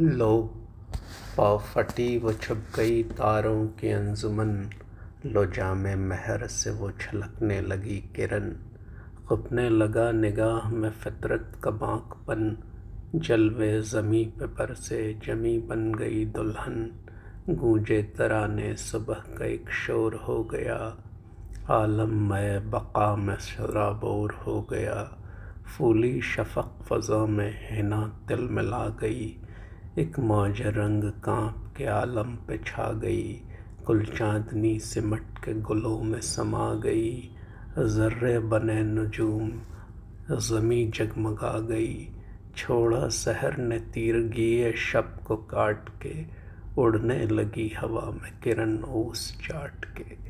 लो। पाव फटी वो छुप गई तारों की अंजुमन। लो जामे महर से वो छलकने लगी किरण। खुपने लगा निगाह में फितरत का बांकपन जलवे ज़मी पे पर से जमी बन गई दुल्हन। गूंजे तराने सुबह का एक शोर हो गया। आलम में बका में शराबोर हो गया। फूली शफक फ़ज़ा में हिना तिल मिला गई। एक मौज रंग काँप के आलम पे छा गई। कुल चांदनी सिमट के गुलों में समा गई। जर्रे बने नजूम, ज़मी जगमगा गई। छोड़ा शहर ने तीरगिए शब को काट के उड़ने लगी हवा में किरण ओस चाट के।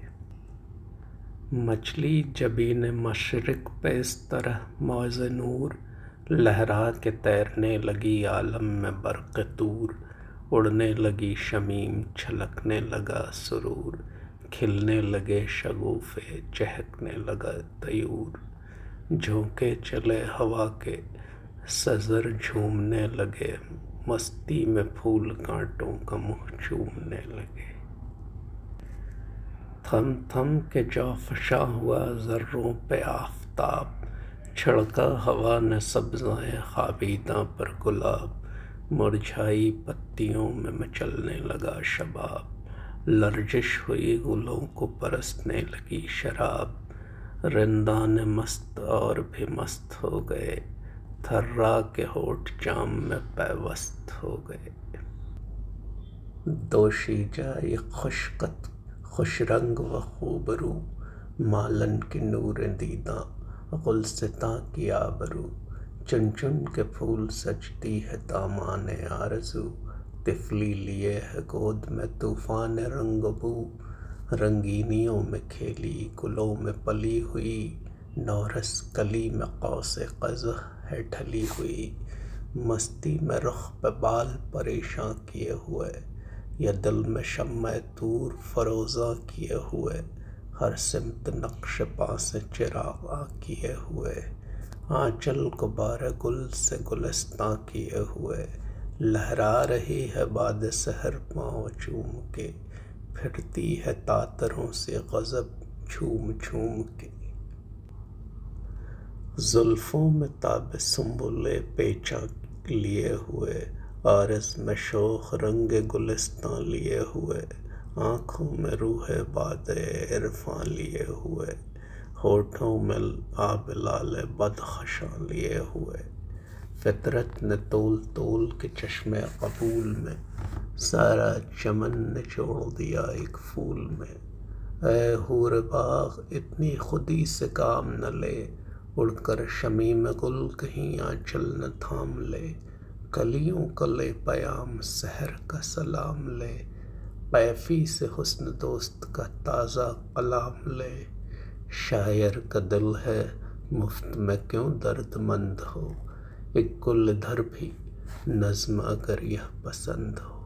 मछली जबी ने मशरक पे इस तरह मौज नूर लहरा के तैरने लगी आलम में बरक़ तूर उड़ने लगी शमीम, छलकने लगा सुरूर। खिलने लगे शगुफ़े, चहकने लगा तयूर। झोंके चले हवा के, सज़र झूमने लगे। मस्ती में फूल कांटों का मुँह चूमने लगे। थम थम के जौफशा हुआ ज़र्रों पे आफताब। छिड़का हवा ने सब्ज़ाएँ खाबीदा पर गुलाब। मुरझाई पत्तियों में मचलने लगा शबाब। लर्जिश हुई गुलों को परसने लगी शराब। रिंदान मस्त और भी मस्त हो गए। थर्रा के होठ जाम में पैवस्त हो गए। दोशी जाए खुशकत खुश रंग व खूबरू। मालन के नूर दीदा गुलसिता की आबरू चुन चुन के फूल सजती है दामान आरज़ू। तिफली लिए है गोद में तूफ़ान रंगबू। रंगीनियों में खेली, गुलों में पली हुई। नौरस कली में कौस कज़ है ढली हुई। मस्ती में रुख पे बाल परेशान किए हुए। या दिल में शम तूर फरोज़ा किए हुए। हर सिमत नक्श पास चिरावा किए हुए। आंचल को बारह गुल से गुलस्ता किए हुए। लहरा रही है बाद सहर पाँव चूम के। फिरती है तातरों से गज़ब झूम झूम के। जुल्फ़ों में ताब सुम्बुले पेचा लिए हुए। आरस में शोख रंग गुलिस्तान लिए हुए। आँखों में रूह बाद इरफान लिए हुए, होठों में आब लाल बदखशा लिए हुए। फितरत ने तोल तोल के चश्मे कबूल में, सारा चमन निचोड़ दिया एक फूल में। ए हूर बाग, इतनी खुदी से काम न ले, उड़कर शमी में गुल कहीं आंचल न थाम ले। कलियों कले पयाम सहर का सलाम ले। पैफी से हुस्न दोस्त का ताज़ा कलाम ले। शायर का दिल है, मुफ़्त में क्यों दर्दमंद हो? एक कुल धर भी नज़्म अगर यह पसंद हो।